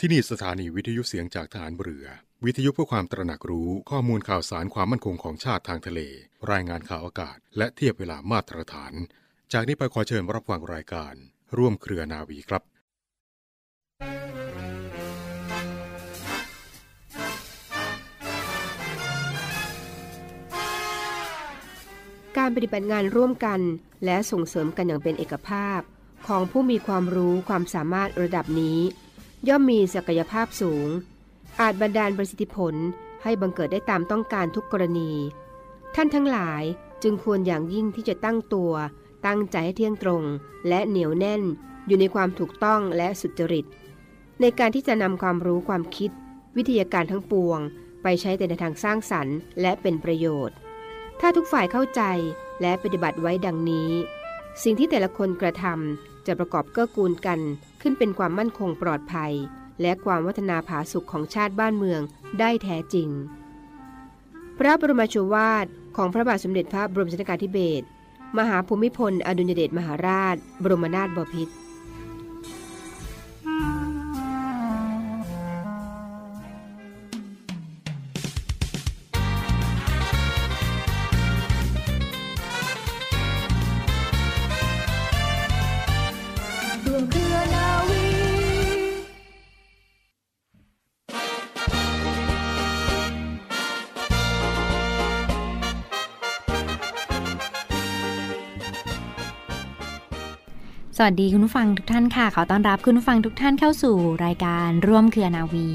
ที่นี่สถานีวิทยุเสียงจากฐานเรือ วิทยุเพื่อความตระหนักรู้ข้อมูลข่าวสารความมั่นคงของชาติทางทะเล รายงานข่าวอากาศ และเทียบเวลามาตรฐาน จากนี้ไปขอเชิญรับฟังรายการ ร่วมเครือนาวีครับการปฏิบัติงานร่วมกันและส่งเสริมกันอย่างเป็นเอกภาพ ของผู้มีความรู้ความสามารถระดับนี้ ย่อมมีศักยภาพสูง อาจบันดาลประสิทธิผลให้บังเกิดได้ตามต้องการทุกกรณี ท่านทั้งหลายจึงควรอย่างยิ่งที่จะตั้งตัว ตั้งใจให้เที่ยงตรง และเหนียวแน่น อยู่ในความถูกต้องและสุจริต ในการที่จะนำความรู้ความคิด วิทยาการทั้งปวง ไปใช้แต่ในทางสร้างสรรค์ และเป็นประโยชน์ ถ้าทุกฝ่ายเข้าใจและปฏิบัติไว้ดังนี้ สิ่งที่แต่ละคนกระทำจะประกอบเกื้อกูลกัน ขึ้นเป็นความมั่นคงปลอดภัย และความวัฒนาผาสุขของชาติบ้านเมืองได้แท้จริง พระบรมโชวาทของพระบาทสมเด็จพระบรมชนกาธิเบศรมหาภูมิพล อดุลยเดชมหาราช บรมนาถบพิตร สวัสดีคุณผู้ฟังทุกท่านค่ะ ขอต้อนรับคุณผู้ฟังทุกท่านเข้าสู่รายการร่วมเครือนาวี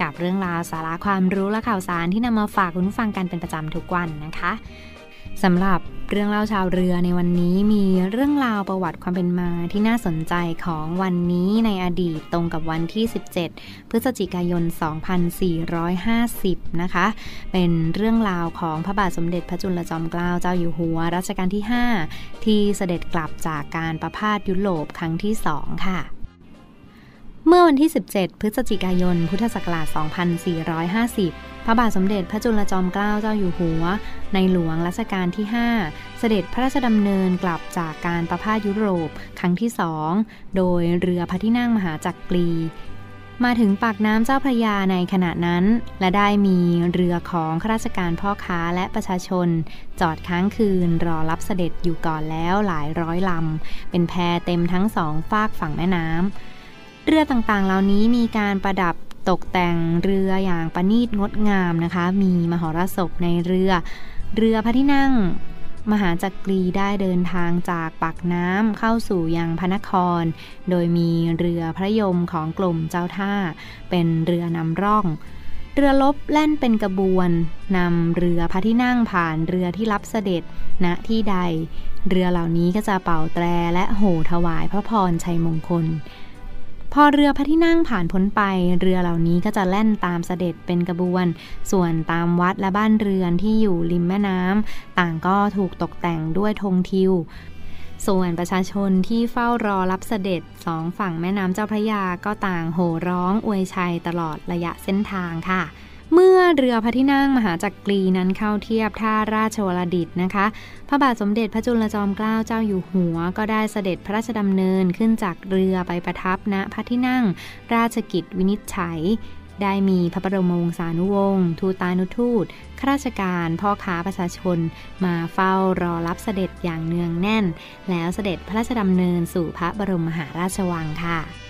กับเรื่องราวสาระความรู้และข่าวสารที่นำมาฝากคุณผู้ฟังกันเป็นประจำทุกวันนะคะ สำหรับเรื่องเล่าชาวเรือในวันนี้มีเรื่องราวประวัติความเป็นมาที่น่าสนใจของวันนี้ในอดีตตรงกับวันที่ 17 พฤศจิกายน 2450 นะคะ เป็นเรื่องราวของพระบาทสมเด็จพระจุลจอมเกล้าเจ้าอยู่หัวรัชกาลที่ 5 ที่เสด็จกลับจากการประพาสยุโรปครั้งที่ 2 ค่ะเมื่อวันที่ 17 พฤศจิกายน พุทธศักราช 2450 พระบาทสมเด็จพระจุลจอมเกล้าเจ้าอยู่หัว ในหลวงรัชกาลที่ 5 เสด็จพระราชดำเนินกลับจากการประพาสยุโรปครั้งที่2โดยเรือพระที่นั่งมหาจักรี มาถึงปากน้ำเจ้าพระยาในขณะนั้น และได้มีเรือของข้าราชการพ่อค้าและประชาชน จอดค้างคืนรอรับเสด็จอยู่ก่อนแล้วหลายร้อยลำ เป็นแพเต็มทั้งสองฝากฝั่งแม่น้ำเรือต่างๆ เหล่านี้มีการประดับ ตกแต่งเรืออย่างประณีตงดงามนะคะ มีมหรสพในเรือ เรือพระที่นั่งมหาจักรีได้เดินทางจากปากน้ำเข้าสู่ยังพระนคร โดยมีเรือพระยมของกลุ่มเจ้าท่า เป็นเรือนำร่อง เรือลบแล่นเป็นกระบวนนำเรือพระที่นั่งผ่านเรือที่รับเสด็จณที่ใด เรือเหล่านี้ก็จะเป่าแตรและโห่ถวายพระพรชัยมงคล พอเรือพระที่นั่งผ่านพ้นไป เรือเหล่านี้ก็จะแล่นตามเสด็จเป็นกระบวน ส่วนตามวัดและบ้านเรือนที่อยู่ริมแม่น้ำต่างก็ถูกตกแต่งด้วยธงทิวส่วนประชาชนที่เฝ้ารอรับเสด็จสองฝั่งแม่น้ำเจ้าพระยาก็ต่างโห่ร้องอวยชัยตลอดระยะเส้นทางค่ะ เมื่อเรือพระที่นั่งมหาจักรีนั้นเข้าเทียบท่าราชวรดิตนะคะ พระบาทสมเด็จพระจุลจอมเกล้าเจ้าอยู่หัว ก็ได้เสด็จพระราชดำเนินขึ้นจากเรือไปประทับณพระที่นั่ง ราชกิจวินิจฉัย ได้มีพระบรมวงศานุวงศ์ทูตานุทูตข้าราชการพ่อค้าประชาชน มาเฝ้ารอรับเสด็จอย่างเนืองแน่น แล้วเสด็จพระราชดำเนินสู่พระบรมมหาราชวังค่ะ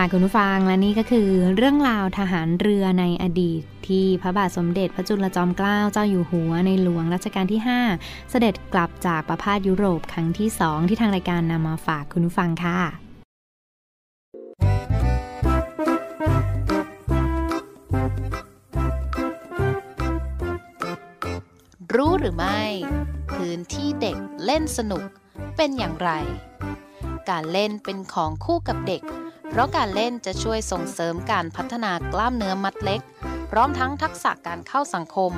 ค่ะคุณผู้ฟังและนี่ก็คือเรื่องราวทหารเรือในอดีต ที่พระบาทสมเด็จพระจุลจอมเกล้าเจ้าอยู่หัวในหลวงรัชกาลที่ 5 เสด็จกลับจากประพาสยุโรปครั้งที่ 2 ที่ทางรายการนำมาฝากคุณผู้ฟังค่ะรู้หรือไม่ พื้นที่เด็กเล่นสนุกเป็นอย่างไร การเล่นเป็นของคู่กับเด็ก เพราะการเล่นจะช่วยส่งเสริมการพัฒนากล้ามเนื้อมัดเล็ก พร้อมทั้งทักษะการเข้าสังคม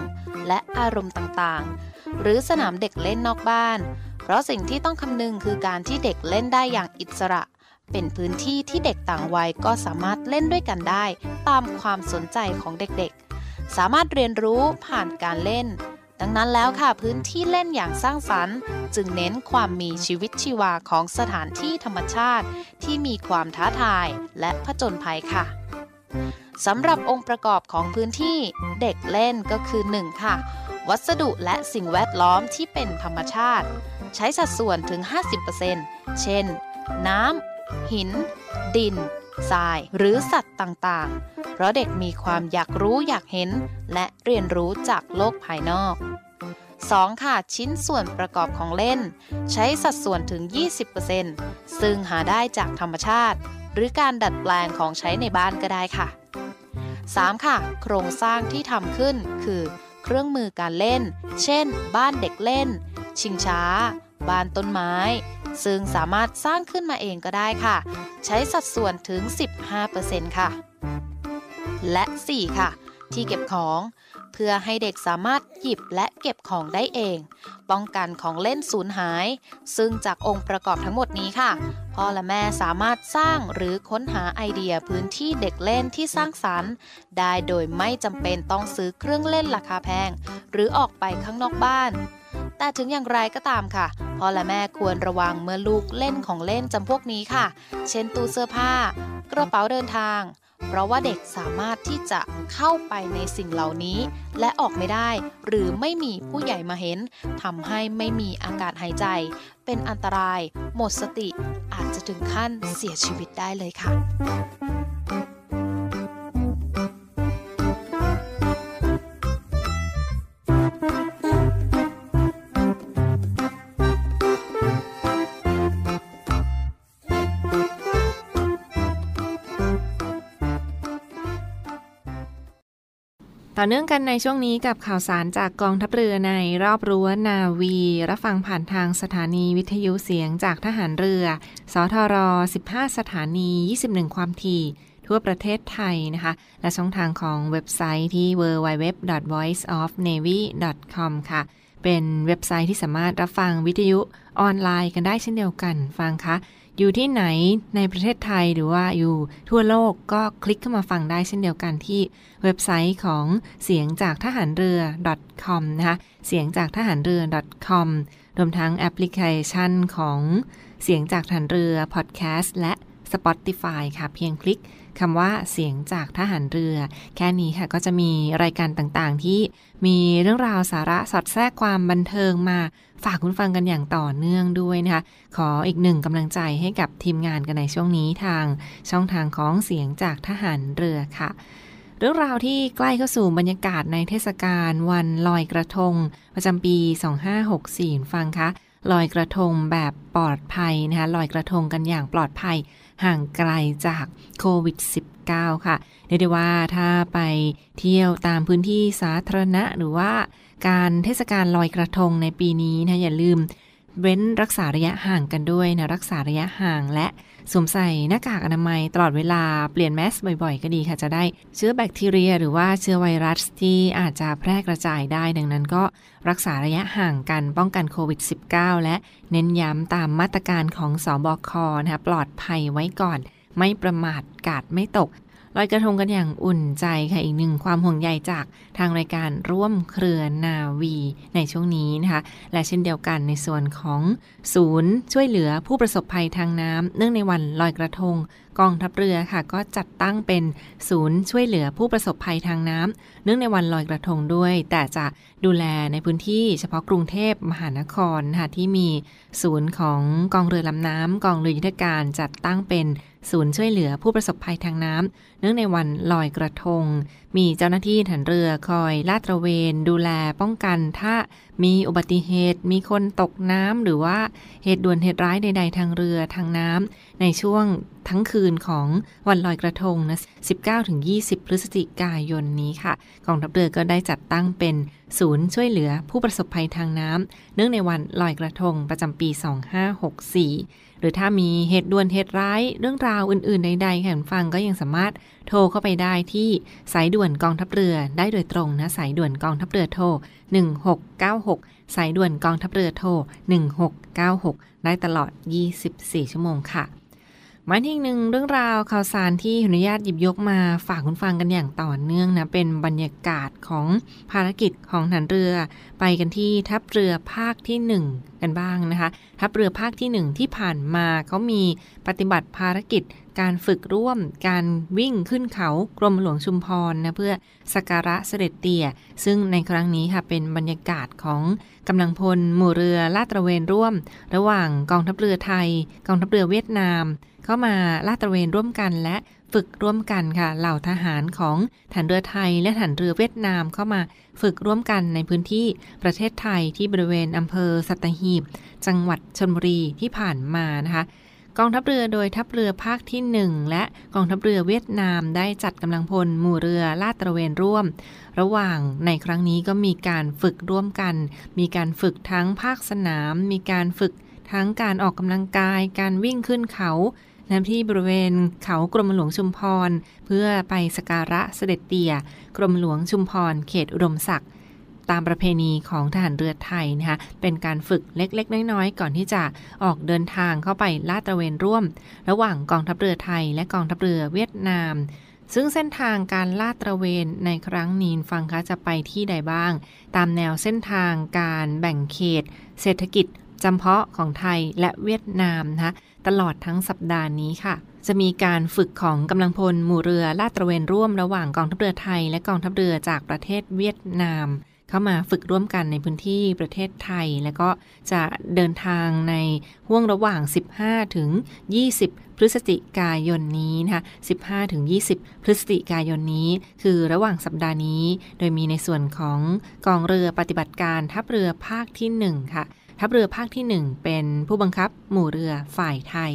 และอารมณ์ต่างๆ หรือสนามเด็กเล่นนอกบ้าน เพราะสิ่งที่ต้องคำนึงคือการที่เด็กเล่นได้อย่างอิสระ เป็นพื้นที่ที่เด็กต่างวัยก็สามารถเล่นด้วยกันได้ ตามความสนใจของเด็กๆ สามารถเรียนรู้ผ่านการเล่น ดังนั้นแล้วค่ะพื้นที่เล่นอย่างสร้างสรรค์ จึงเน้นความมีชีวิตชีวาของสถานที่ธรรมชาติ ที่มีความท้าทายและผจญภัยค่ะสำหรับองค์ประกอบของพื้นที่เด็กเล่นก็คือ 1 ค่ะ วัสดุและสิ่งแวดล้อมที่เป็นธรรมชาติ ใช้สัดส่วนถึง 50%เช่น น้ำหิน ดิน ทราย หรือสัตว์ต่างๆ เพราะเด็กมีความอยากรู้อยากเห็น และเรียนรู้จากโลกภายนอก 2. ค่ะ ชิ้นส่วนประกอบของเล่น ใช้สัดส่วนถึง 20%ซึ่งหาได้จากธรรมชาติ หรือการดัดแปลงของใช้ในบ้านก็ได้ค่ะ 3. ค่ะ โครงสร้างที่ทำขึ้นคือ เครื่องมือการเล่น เช่น บ้านเด็กเล่น ชิงช้า บ้านต้นไม้ ซึ่งสามารถสร้างขึ้นมาเองก็ได้ค่ะ ใช้สัดส่วนถึง 15%ค่ะ และ 4. ค่ะ ที่เก็บของ เพื่อให้เด็กสามารถหยิบและเก็บของได้เอง ป้องกันของเล่นสูญหาย ซึ่งจากองค์ประกอบทั้งหมดนี้ค่ะ พ่อและแม่สามารถสร้างหรือค้นหาไอเดียพื้นที่เด็กเล่นที่สร้างสรรค์ ได้โดยไม่จำเป็นต้องซื้อเครื่องเล่นราคาแพง หรือออกไปข้างนอกบ้าน แต่ถึงอย่างไรก็ตามค่ะ พ่อและแม่ควรระวังเมื่อลูกเล่นของเล่นจำพวกนี้ค่ะ เช่นตู้เสื้อผ้า กระเป๋าเดินทาง เพราะว่าเด็กสามารถที่จะเข้าไปในสิ่งเหล่านี้ และออกไม่ได้ หรือไม่มีผู้ใหญ่มาเห็นทำให้ไม่มีอากาศหายใจ เป็นอันตราย หมดสติ อาจจะถึงขั้นเสียชีวิตได้เลยค่ะ ต่อเนื่องกันในช่วงนี้กับข่าวสารจากกองทัพเรือในรอบรั้วนาวี รับฟังผ่านทางสถานีวิทยุเสียงจากทหารเรือ สทร 15 สถานี 21 ความถี่ ทั่วประเทศไทยนะคะ และช่องทางของเว็บไซต์ที่ www.voiceofnavy.com ค่ะ เป็นเว็บไซต์ที่สามารถรับฟังวิทยุออนไลน์กันได้เช่นเดียวกัน ฟังคะ อยู่ที่ไหนในประเทศไทยหรือว่าอยู่ทั่วโลกก็คลิกเข้ามาฟังได้เช่นเดียวกันที่เว็บไซต์ของเสียงจากทหารเรือ .com นะคะเสียงจากทหารเรือ .com รวมทั้งแอปพลิเคชันของเสียงจากทหารเรือพอดแคสต์และ Spotify ค่ะ เพียงคลิกคำว่าเสียงจากทหารเรือ แค่นี้ค่ะก็จะมีรายการต่างๆ ที่มีเรื่องราวสาระสอดแทรกความบันเทิงมา ฝากคุณฟังกันอย่างต่อเนื่องด้วยนะคะ ขออีกหนึ่งกำลังใจให้กับทีมงานกันในช่วงนี้ทางช่องทางของเสียงจากทหารเรือค่ะ เรื่องราวที่ใกล้เข้าสู่บรรยากาศในเทศกาลวันลอยกระทง ประจำปี 2564 ฟังคะลอยกระทงแบบปลอดภัยนะคะลอยกระทงกันอย่างปลอดภัย ห่างไกลจากโควิด -19 ค่ะเรียกได้ว่าถ้าไปเที่ยวตามพื้นที่สาธารณะ หรือว่าการเทศกาลลอยกระทงในปีนี้นะอย่าลืมเว้นรักษาระยะห่างกันด้วยนะรักษาระยะห่างและ สวมใส่หน้ากากอนามัยตลอดเวลาเปลี่ยนแมสบ่อยๆ ก็ดีค่ะ จะได้เชื้อแบคทีเรีย หรือว่าเชื้อไวรัสที่อาจจะแพร่กระจายได้ ดังนั้นก็รักษาระยะห่างกันป้องกันโควิด -19 และเน้นย้ำตามมาตรการของสอบคนะคะปลอดภัยไว้ก่อน ไม่ประมาทกาดไม่ตก ลอยกระทงกันอย่างอุ่นใจค่ะอีกหนึ่งความห่วงใยจากทางรายการร่วมเครือนาวีในช่วงนี้นะคะและเช่นเดียวกันในส่วนของศูนย์ช่วยเหลือผู้ประสบภัยทางน้ำเนื่องในวันลอยกระทง กองทัพเรือค่ะ ก็จัดตั้งเป็นศูนย์ช่วยเหลือผู้ประสบภัยทางน้ำเนื่องในวันลอยกระทงด้วย แต่จะดูแลในพื้นที่เฉพาะกรุงเทพมหานครค่ะที่มีศูนย์ของกองเรือลำน้ำกองเรือยุทธการจัดตั้งเป็นศูนย์ช่วยเหลือผู้ประสบภัยทางน้ำเนื่องในวันลอยกระทงมีเจ้าหน้าที่ฐานเรือคอยลาดตระเวนดูแลป้องกัน ถ้ามีอุบัติเหตุมีคนตกน้ำหรือว่าเหตุด่วนเหตุร้ายใด ๆ ทางเรือทางน้ำในช่วงทั้งคืนของวันลอยกระทงนะ 19-20 พฤศจิกายนนี้ค่ะ กองทัพเรือก็ได้จัดตั้งเป็นศูนย์ช่วยเหลือผู้ประสบภัยทางน้ำเนื่องในวันลอยกระทงประจำปี 2564 หรือถ้ามีเหตุด่วนเหตุร้ายเรื่องราวอื่นๆ ใดๆค่ะฟังก็ยังสามารถโทรเข้าไปได้ที่สายด่วนกองทัพเรือได้โดยตรงนะสายด่วนกองทัพเรือโทร 1696 สายด่วนกองทัพเรือโทร 1696 ได้ตลอด 24 ชั่วโมงค่ะ มาที่อีกหนึ่งเรื่องราวข่าวสารที่อนุญาตหยิบยกมาฝากคุณฟังกันอย่างต่อเนื่องนะ เป็นบรรยากาศของภารกิจของฐานเรือ ไปกันที่ทัพเรือภาคที่ 1 กันบ้างนะคะ ทัพเรือภาคที่ 1 ที่ผ่านมาเขามีปฏิบัติภารกิจ การฝึกร่วม การวิ่งขึ้นเขากรมหลวงชุมพรนะเพื่อสักการะเสด็จเตี่ย ซึ่งในครั้งนี้ค่ะเป็นบรรยากาศของกำลังพลหมู่เรือลาดตระเวนร่วม ระหว่างกองทัพเรือไทย กองทัพเรือเวียดนาม เข้ามาลาดตระเวนร่วมกันและฝึกร่วมกันค่ะ เหล่าทหารของฐานเรือไทยและฐานเรือเวียดนามเข้ามาฝึกร่วมกันในพื้นที่ประเทศไทยที่บริเวณอำเภอสัตหีบ จังหวัดชลบุรีที่ผ่านมานะคะ กองทัพเรือโดยทัพเรือภาคที่ 1 และกองทัพเรือเวียดนามได้จัดกำลังพลหมู่เรือลาดตระเวนร่วม ระหว่างในครั้งนี้ก็มีการฝึกร่วมกัน มีการฝึกทั้งภาคสนาม มีการฝึกทั้งการออกกำลังกาย การวิ่งขึ้นเขานที่บริเวณเขากรมหลวงชุมพร เพื่อไปสการะเสด็จเตี่ย กรมหลวงชุมพร เขตอุดมศักดิ์ ตามประเพณีของทหารเรือไทยนะคะเป็นการฝึกเล็กๆ น้อยๆ ก่อนที่จะออกเดินทางเข้าไปลาดตระเวนร่วม ระหว่างกองทัพเรือไทยและกองทัพเรือเวียดนาม ซึ่งเส้นทางการลาดตระเวนในครั้งนี้ฟังคะจะไปที่ใดบ้าง ตามแนวเส้นทางการแบ่งเขต เศรษฐกิจจำเพาะของไทยและเวียดนามนะคะตลอดทั้งสัปดาห์นี้ค่ะ จะมีการฝึกของกำลังพลหมู่เรือลาดตระเวนร่วมระหว่างกองทัพเรือไทย และกองทัพเรือจากประเทศเวียดนาม เข้ามาฝึกร่วมกันในพื้นที่ประเทศไทย และก็จะเดินทางในห่วงระหว่าง 15 ถึง 20 พฤศจิกายนนี้นะคะ15 ถึง 20 พฤศจิกายนนี้ คือระหว่างสัปดาห์นี้ โดยมีในส่วนของกองเรือปฏิบัติการทัพเรือภาคที่ 1 ค่ะ ทัพเรือภาคที่ 1 เป็นผู้บังคับหมู่เรือฝ่ายไทย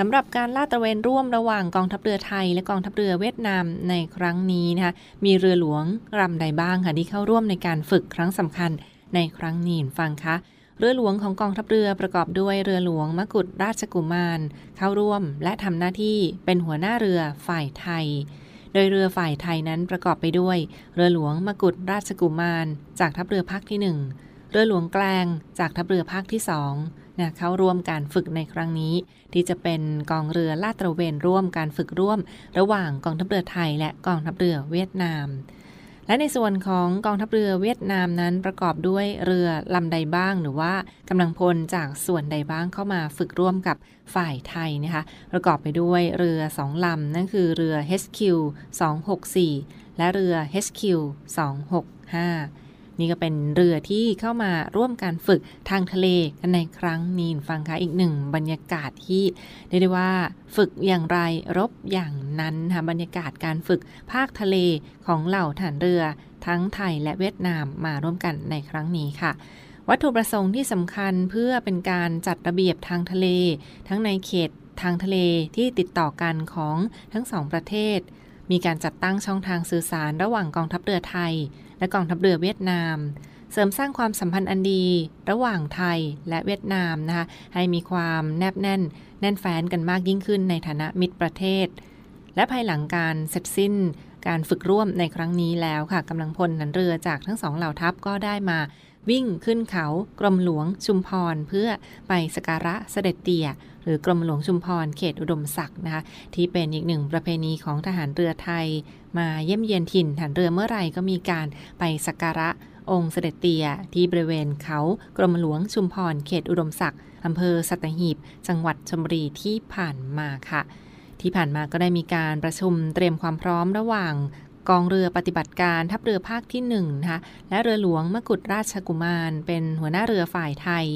สำหรับการลาดตระเวนร่วมระหว่างกองทัพเรือไทย และกองทัพเรือเวียดนามในครั้งนี้นะคะมีเรือหลวงลำใดบ้างคะที่เข้าร่วมในการฝึกครั้งสำคัญในครั้งนี้ฟังคะเรือหลวงของกองทัพเรือประกอบด้วยเรือหลวงมกุฎราชกุมาร เข้าร่วมและทำหน้าที่เป็นหัวหน้าเรือฝ่ายไทย โดยเรือฝ่ายไทยนั้นประกอบไปด้วย เรือหลวงมกุฎราชกุมาร จากทัพเรือภาคที่ 1 เรือหลวงแกลงจากทัพเรือภาคที่2 นะเข้าร่วมการฝึกในครั้งนี้ ที่จะเป็นกองเรือลาดตระเวนร่วมการฝึกร่วม ระหว่างกองทัพเรือไทย และกองทัพเรือเวียดนาม และในส่วนของกองทัพเรือเวียดนามนั้นประกอบด้วยเรือลำใดบ้าง หรือว่ากำลังพลจากส่วนใดบ้างเข้ามาฝึกร่วมกับฝ่ายไทยนะคะประกอบไปด้วยเรือสองลำนั่นคือเรือ HQ 264และเรือ HQ 265 นี่ก็เป็นเรือที่เข้ามาร่วมการฝึกทางทะเลกันในครั้งนี้ฟังคะอีกหนึ่งบรรยากาศที่เรียกได้ว่าฝึกอย่างไรรบอย่างนั้นค่ะบรรยากาศการฝึกภาคทะเลของเหล่าฐานเรือ ทั้งไทยและเวียดนามมาร่วมกันในครั้งนี้ค่ะวัตถุประสงค์ที่สำคัญเพื่อเป็นการจัดระเบียบทางทะเล ทั้งในเขตทางทะเลที่ติดต่อกันของทั้งสองประเทศ มีการจัดตั้งช่องทางสื่อสารระหว่างกองทัพเรือไทย และกองทัพเรือเวียดนาม เสริมสร้างความสัมพันธ์อันดีระหว่างไทยและเวียดนามนะคะให้มีความแนบแน่น แน่นแฟ้นกันมากยิ่งขึ้นในฐานะมิตรประเทศ และภายหลังการเสร็จสิ้นการฝึกร่วมในครั้งนี้แล้วค่ะกำลังพลนันเรือจากทั้งสองเหล่าทัพก็ได้มา วิ่งขึ้นเขากรมหลวงชุมพร เพื่อไปสการะเสด็จเตี่ยหรือกรมหลวงชุมพรเขตอุดมศักดิ์นะคะที่เป็นอีกหนึ่งประเพณีของทหารเรือไทย มาเยี่ยมเยียนถิ่นฐานเรือเมื่อไหร่ก็มีการไปสักการะองค์เสด็จเตี่ยที่บริเวณเขากรมหลวงชุมพรเขตอุดมศักดิ์อำเภอสัตหีบ จังหวัดชลบุรีที่ผ่านมาค่ะ ที่ผ่านมาก็ได้มีการประชุมเตรียมความพร้อมระหว่าง กองเรือปฏิบัติการทัพเรือภาคที่1นนะคะและเรือหลวงมกุฎราชกุมาร เป็นหัวหน้าเรือฝ่ายไทย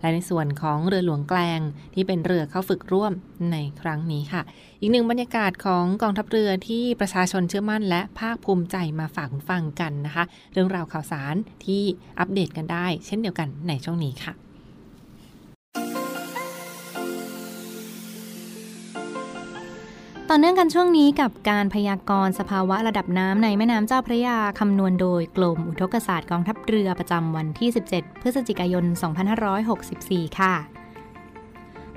และในส่วนของเรือหลวงแกลงที่เป็นเรือเข้าฝึกร่วมในครั้งนี้ค่ะ อีกหนึ่งบรรยากาศของกองทัพเรือที่ประชาชนเชื่อมั่น และภาคภูมิใจมาฝากฟังกันนะคะ เรื่องราวข่าวสารที่อัปเดตกันได้ เช่นเดียวกันในช่วงนี้ค่ะ ต่อเนื่องกันช่วงนี้กับการพยากรณ์สภาวะระดับน้ำในแม่น้ำเจ้าพระยาคำนวณโดยกรมอุทกศาสตร์กองทัพเรือประจำวันที่ 17 พฤศจิกายน 2564 ค่ะ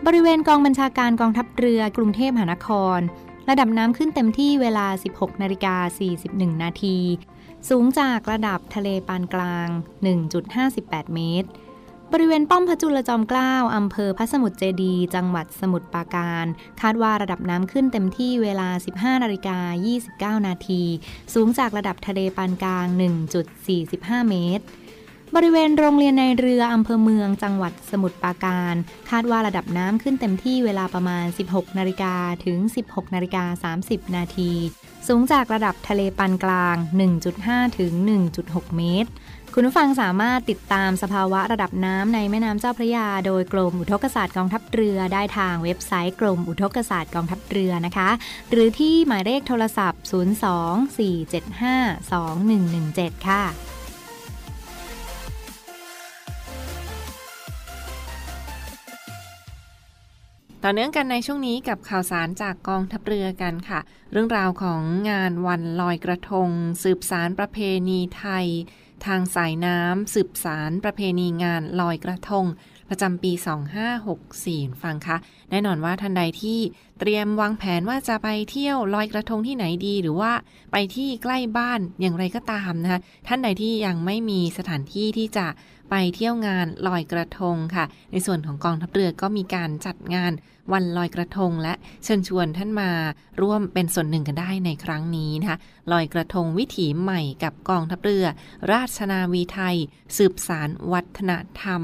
บริเวณกองบัญชาการกองทัพเรือกรุงเทพมหานคร ระดับน้ำขึ้นเต็มที่เวลา 16 นาฬิกา 41 นาที สูงจากระดับทะเลปานกลาง 1.58 เมตร บริเวณป้อมพระจุลจอมเกล้าอำเภอพระสมุทรเจดี จังหวัดสมุทรปราการ คาดว่าระดับน้ำขึ้นเต็มที่เวลา 15นาฬิกา29 นาที สูงจากระดับทะเลปานกลาง 1.45 เมตรบริเวณโรงเรียนในเรืออำเภอเมืองจังหวัดสมุทรปราการ คาดว่าระดับน้ำขึ้นเต็มที่เวลาประมาณ 16 นาฬิกาถึง 16 นาฬิกา 30 นาที สูงจากระดับทะเลปานกลาง 1.5 ถึง 1.6 เมตร คุณผู้ฟังสามารถติดตามสภาวะระดับน้ำในแม่น้ำเจ้าพระยา โดยกรมอุทกศาสตร์กองทัพเรือได้ทางเว็บไซต์กรมอุทกศาสตร์กองทัพเรือนะคะ หรือที่หมายเลขโทรศัพท์ 02-475-2117 ค่ะต่อเนื่องกันในช่วงนี้กับข่าวสารจากกองทัพเรือกันค่ะ เรื่องราวของงานวันลอยกระทง สืบสารประเพณีไทย ทางสายน้ำสืบสารประเพณีงานลอยกระทง ประจำปี 2564 ฟังคะ แน่นอนว่าท่านใดที่เตรียมวางแผนว่าจะไปเที่ยวลอยกระทงที่ไหนดี หรือว่าไปที่ใกล้บ้านอย่างไรก็ตามนะคะท่านใดที่ยังไม่มีสถานที่ที่จะ ไปเที่ยวงานลอยกระทงค่ะ ในส่วนของกองทัพเรือก็มีการจัดงานวันลอยกระทง และเชิญชวนท่านมาร่วมเป็นส่วนหนึ่งกันได้ในครั้งนี้นะคะลอยกระทงวิถีใหม่กับกองทัพเรือ ราชนาวีไทย สืบสารวัฒนธรรม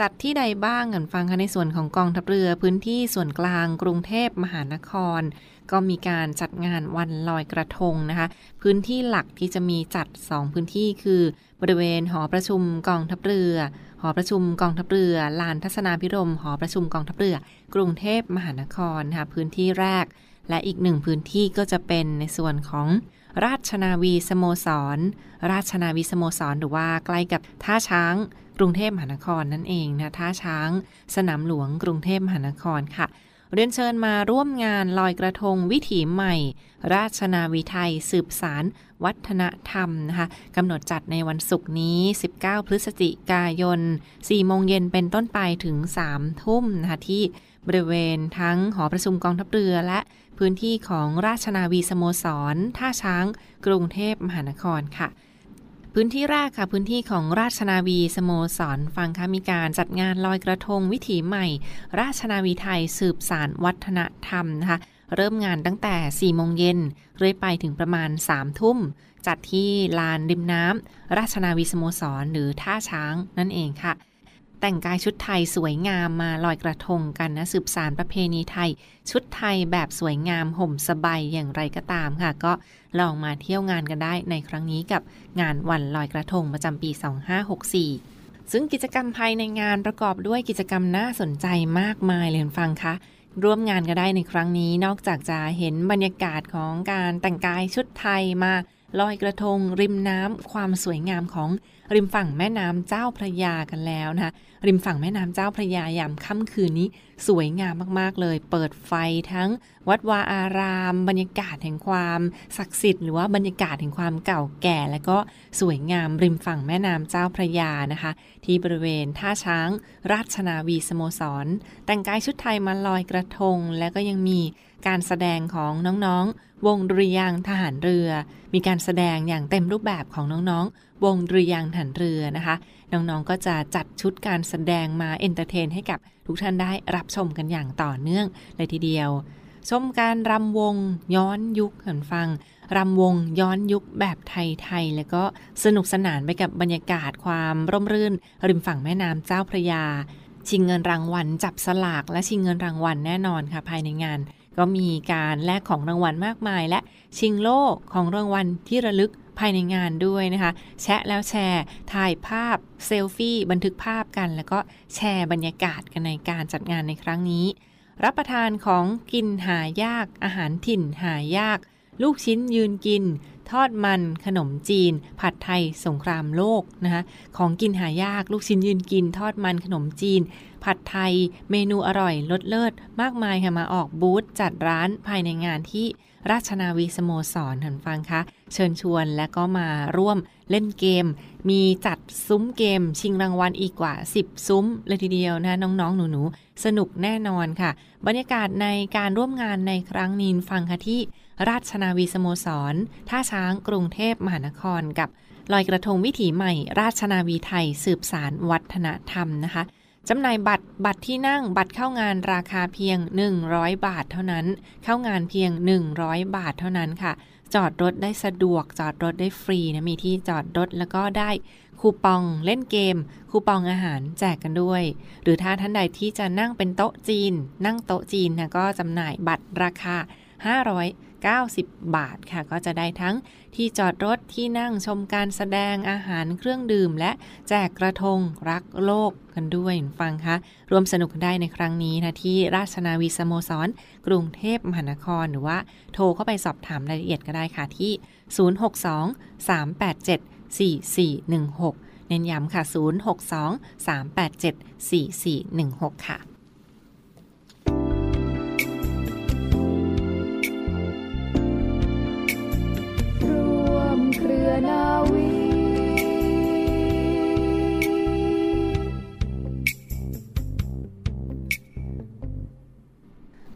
จัดที่ใดบ้างกันฟังคะในส่วนของกองทัพเรือพื้นที่ส่วนกลางกรุงเทพมหานคร ก็มีการจัดงานวันลอยกระทงนะคะ พื้นที่หลักที่จะมีจัด 2 พื้นที่คือบริเวณหอประชุมกองทัพเรือ หอประชุมกองทัพเรือ ลานทัศนาพิรม หอประชุมกองทัพเรือ กรุงเทพมหานครนะคะพื้นที่แรก และอีกหนึ่งพื้นที่ก็จะเป็นในส่วนของราชนาวีสโมสร ราชนาวีสโมสรหรือว่าใกล้กับท่าช้างกรุงเทพมหานครนั่นเองนะท่าช้าง สนามหลวงกรุงเทพมหานครค่ะ เรียนเชิญมาร่วมงานลอยกระทงวิถีใหม่ ราชนาวีไทย สืบสาร วัฒนธรรมนะคะกำหนดจัดในวันศุกร์นี้ 19 พฤศจิกายน 4 โมงเย็นเป็นต้นไปถึง 3 ทุ่มนะคะที่บริเวณทั้งหอประชุมกองทัพเรือและพื้นที่ของราชนาวีสโมสร ท่าช้าง กรุงเทพมหานครค่ะ พื้นที่แรกค่ะ พื้นที่ของราชนาวีสโมสรฟังค่ะมีการจัดงานลอยกระทงวิถีใหม่ ราชนาวีไทยสืบสารวัฒนธรรมนะคะเริ่มงานตั้งแต่ 4 โมงเย็นเรื่อยไปถึงประมาณ 3 ทุ่ม จัดที่ลานริมน้ำราชนาวีสโมสรหรือท่าช้างนั่นเองค่ะ แต่งกายชุดไทยสวยงามมาลอยกระทงกันนะสืบสารประเพณีไทย ชุดไทยแบบสวยงามห่มสบายอย่างไรก็ตามค่ะ ก็ลองมาเที่ยวงานกันได้ในครั้งนี้กับงานวันลอยกระทงประจำปี 2564 ซึ่งกิจกรรมภายในงานประกอบด้วยกิจกรรมน่าสนใจมากมายเลยฟังคะร่วมงานก็ได้ในครั้งนี้นอกจากจะเห็นบรรยากาศของการแต่งกายชุดไทยมา ลอยกระทงริมน้ำความสวยงามของริมฝั่งแม่น้ำเจ้าพระยากันแล้วนะคะริมฝั่งแม่น้ำเจ้าพระยายามค่ำคืนนี้สวยงามมากๆเลย เปิดไฟทั้งวัดวาอาราม บรรยากาศแห่งความศักดิ์สิทธิ์หรือว่าบรรยากาศแห่งความเก่าแก่ และก็สวยงามริมฝั่งแม่น้ำเจ้าพระยานะคะ ที่บริเวณท่าช้าง ราชนาวีสโมสร แต่งกายชุดไทยมาลอยกระทง และก็ยังมี การแสดงของน้องๆ วงดุริยางทหารเรือ มีการแสดงอย่างเต็มรูปแบบของน้องๆ วงดุริยางค์ทหารเรือนะคะ น้องๆก็จะจัดชุดการแสดงมา entertain ให้กับทุกท่านได้รับชมกันอย่างต่อเนื่องเลยทีเดียวชมการรำวงย้อนยุคหันฟังรำวงย้อนยุคแบบไทยๆ แล้วก็สนุกสนานไปกับบรรยากาศความร่มรื่น ริมฝั่งแม่น้ำเจ้าพระยา ชิงเงินรางวัลจับสลากและชิงเงินรางวัลแน่นอนค่ะภายในงาน ก็มีการแลกของรางวัลมากมาย และชิงโล่ของรางวัลที่ระลึกภายในงานด้วยนะคะ แชะแล้วแชร์ ถ่ายภาพเซลฟี่ บันทึกภาพกัน แล้วก็แชร์บรรยากาศกันในการจัดงานในครั้งนี้ รับประทานของกินหายาก อาหารถิ่นหายาก ลูกชิ้นยืนกิน ทอดมัน ขนมจีน ผัดไทย สงครามโลกนะคะของกินหายากลูกชิ้นยืนกิน ทอดมันขนมจีน ผัดไทย เมนูอร่อยลดเลิศมากมายค่ะมาออกบูธจัดร้านภายในงานที่ราชนาวีสโมสรท่านฟังคะ เชิญชวนและก็มาร่วมเล่นเกม มีจัดซุ้มเกม ชิงรางวัลอีกกว่า 10 ซุ้มเลยทีเดียวนะน้องๆ หนูๆ สนุกแน่นอนค่ะ บรรยากาศในการร่วมงานในครั้งนี้ฟังค่ะที่ ราชนาวีสโมสร ท่าช้างกรุงเทพมหานครกับลอยกระทงวิถีใหม่ ราชนาวีไทยสืบสารวัฒนธรรมนะคะจำหน่ายบัตรบัตรที่นั่งบัตรเข้างานราคาเพียง 100 บาทเท่านั้น เข้างานเพียง 100 บาทเท่านั้นค่ะ จอดรถได้สะดวก จอดรถได้ฟรีนะมีที่จอดรถแล้วก็ได้คูปองเล่นเกม คูปองอาหารแจกกันด้วย หรือถ้าท่านใดที่จะนั่งเป็นโต๊ะจีน นั่งโต๊ะจีนนะก็จำหน่ายบัตรราคา 90 บาทค่ะ ก็จะได้ทั้งที่จอดรถที่นั่งชมการแสดงอาหารเครื่องดื่ม และแจกกระทงรักโลกกันด้วยฟังคะรวมสนุกได้ในครั้งนี้นะที่ราชนาวีสโมสร กรุงเทพมหานครหรือว่าโทรเข้าไปสอบถามรายละเอียดก็ได้ค่ะที่ 062 387 4416 เน้นย้ำค่ะ 062 387 4416 ค่ะ เรือนาวี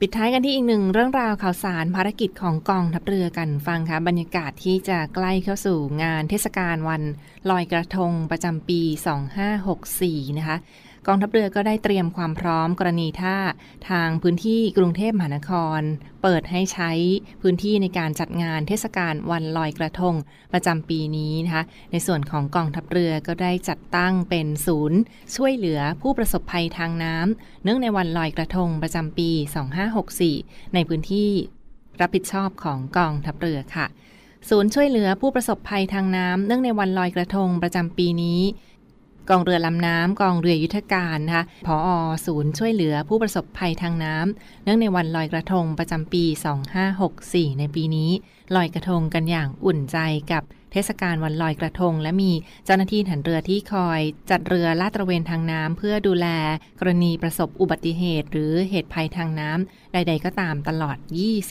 ปิดท้ายกันที่อีกหนึ่งเรื่องราวข่าวสารภารกิจของกองทัพเรือกันฟังค่ะบรรยากาศที่จะใกล้เข้าสู่งานเทศกาลวันลอยกระทงประจำปี 2564 นะคะ กองทัพเรือก็ได้เตรียมความพร้อมกรณีถ้าทางพื้นที่กรุงเทพมหานคร เปิดให้ใช้พื้นที่ในการจัดงานเทศกาลวันลอยกระทงประจำปีนี้นะคะ ในส่วนของกองทัพเรือก็ได้จัดตั้งเป็นศูนย์ ช่วยเหลือผู้ประสบภัยทางน้ำเนื่องในวันลอยกระทงประจำปี 2564 ในพื้นที่รับผิดชอบของกองทัพเรือค่ะ ศูนย์ช่วยเหลือผู้ประสบภัยทางน้ำเนื่องในวันลอยกระทงประจำปีนี้ กองเรือลำน้ำกองเรือยุทธการนะคะผอศูนย์ช่วยเหลือผู้ประสบภัยทางน้ำเนื่องในวันลอยกระทงประจำปี 2564 ในปีนี้ ลอยกระทงกันอย่างอุ่นใจกับเทศกาลวันลอยกระทง และมีเจ้าหน้าที่หันเรือที่คอยจัดเรือลาดตระเวนทางน้ำเพื่อดูแลกรณีประสบอุบัติเหตุ หรือเหตุภัยทางน้ำใด ๆ ก็ตามตลอด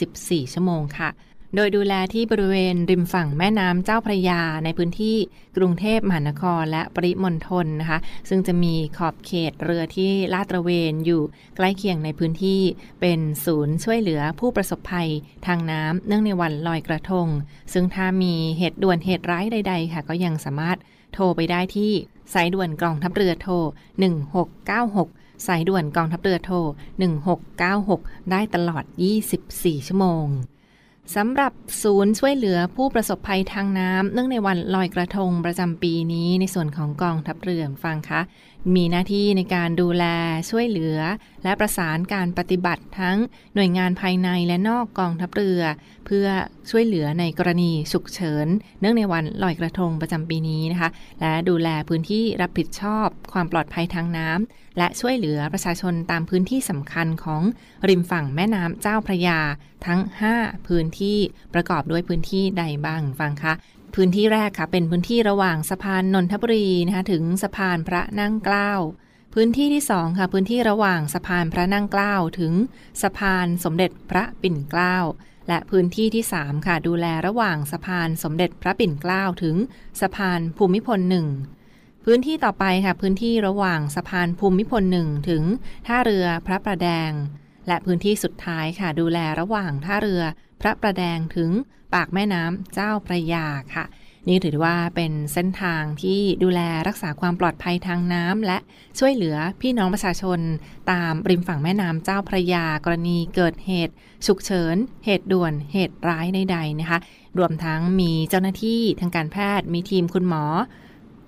24 ชั่วโมงค่ะ โดยดูแลที่บริเวณริมฝั่งแม่น้ำเจ้าพระยาในพื้นที่กรุงเทพมหานครและปริมณฑลนะคะ ซึ่งจะมีขอบเขตเรือที่ลาดตระเวนอยู่ใกล้เคียงในพื้นที่ เป็นศูนย์ช่วยเหลือผู้ประสบภัยทางน้ำเนื่องในวันลอยกระทง ซึ่งถ้ามีเหตุด่วนเหตุร้ายใด ๆ ค่ะ ก็ยังสามารถโทรไปได้ที่สายด่วนกองทัพเรือโทร 1696สายด่วนกองทัพเรือโทร 1696 ได้ตลอด 24 ชั่วโมง สำหรับศูนย์ช่วยเหลือผู้ประสบภัยทางน้ำเนื่องในวันลอยกระทงประจำปีนี้ในส่วนของกองทัพเรือฟังคะ มีหน้าที่ในการดูแลช่วยเหลือ และประสานการปฏิบัติทั้งหน่วยงานภายในและนอกกองทัพเรือ เพื่อช่วยเหลือในกรณีฉุกเฉิน เนื่องในวันลอยกระทงประจำปีนี้นะคะ และดูแลพื้นที่รับผิดชอบ ความปลอดภัยทางน้ำและช่วยเหลือประชาชนตามพื้นที่สำคัญของริมฝั่งแม่น้ำเจ้าพระยาทั้ง 5 พื้นที่ประกอบด้วยพื้นที่ใดบ้างฟังคะ พื้นที่แรกค่ะ เป็นพื้นที่ระหว่างสะพานนนทบุรีนะคะถึงสะพานพระนั่งเกล้า พื้นที่ที่2ค่ะพื้นที่ระหว่างสะพานพระนั่งเกล้าถึงสะพานสมเด็จพระปิ่นเกล้า และพื้นที่ที่ 3 ค่ะ ดูแลระหว่างสะพานสมเด็จพระปิ่นเกล้าถึงสะพานภูมิพลหนึ่งพื้นที่ต่อไปค่ะพื้นที่ระหว่างสะพานภูมิพลหนึ่งถึงท่าเรือพระประแดง และพื้นที่สุดท้ายค่ะ ดูแลระหว่างท่าเรือพระประแดงถึงปากแม่น้ำเจ้าพระยาค่ะ นี่ถือว่าเป็นเส้นทางที่ดูแลรักษาความปลอดภัยทางน้ำและช่วยเหลือพี่น้องประชาชน ตามริมฝั่งแม่น้ำเจ้าพระยากรณีเกิดเหตุ ฉุกเฉิน เหตุด่วน เหตุร้ายใดๆนะคะ รวมทั้งมีเจ้าหน้าที่ทางการแพทย์มีทีมคุณหมอ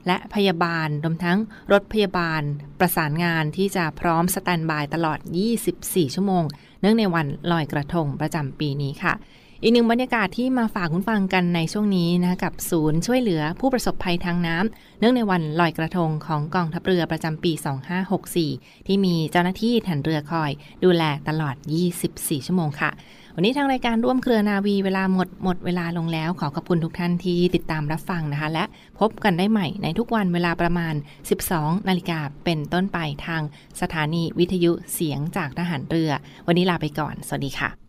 และพยาบาลรวมทั้งรถพยาบาลประสานงานที่จะพร้อมสแตนบายตลอด 24 ชั่วโมง เนื่องในวันลอยกระทงประจำปีนี้ค่ะ อีกหนึ่งบรรยากาศที่มาฝากคุณฟังกันในช่วงนี้นะกับศูนย์ช่วยเหลือผู้ประสบภัยทางน้ำเนื่องในวันลอยกระทงของกองทัพเรือประจำปี 2564 ที่มีเจ้าหน้าที่ฐานเรือคอย ดูแลตลอด 24 ชั่วโมงค่ะ วันนี้ทางรายการร่วมเครือนาวีเวลาหมดหมดเวลาลงแล้วขอขอบคุณทุกท่านที่ติดตามรับฟังนะคะ และพบกันได้ใหม่ในทุกวันเวลาประมาณ 12 นาฬิกาเป็นต้นไปทางสถานีวิทยุเสียงจากทหารเรือ วันนี้ลาไปก่อน สวัสดีค่ะ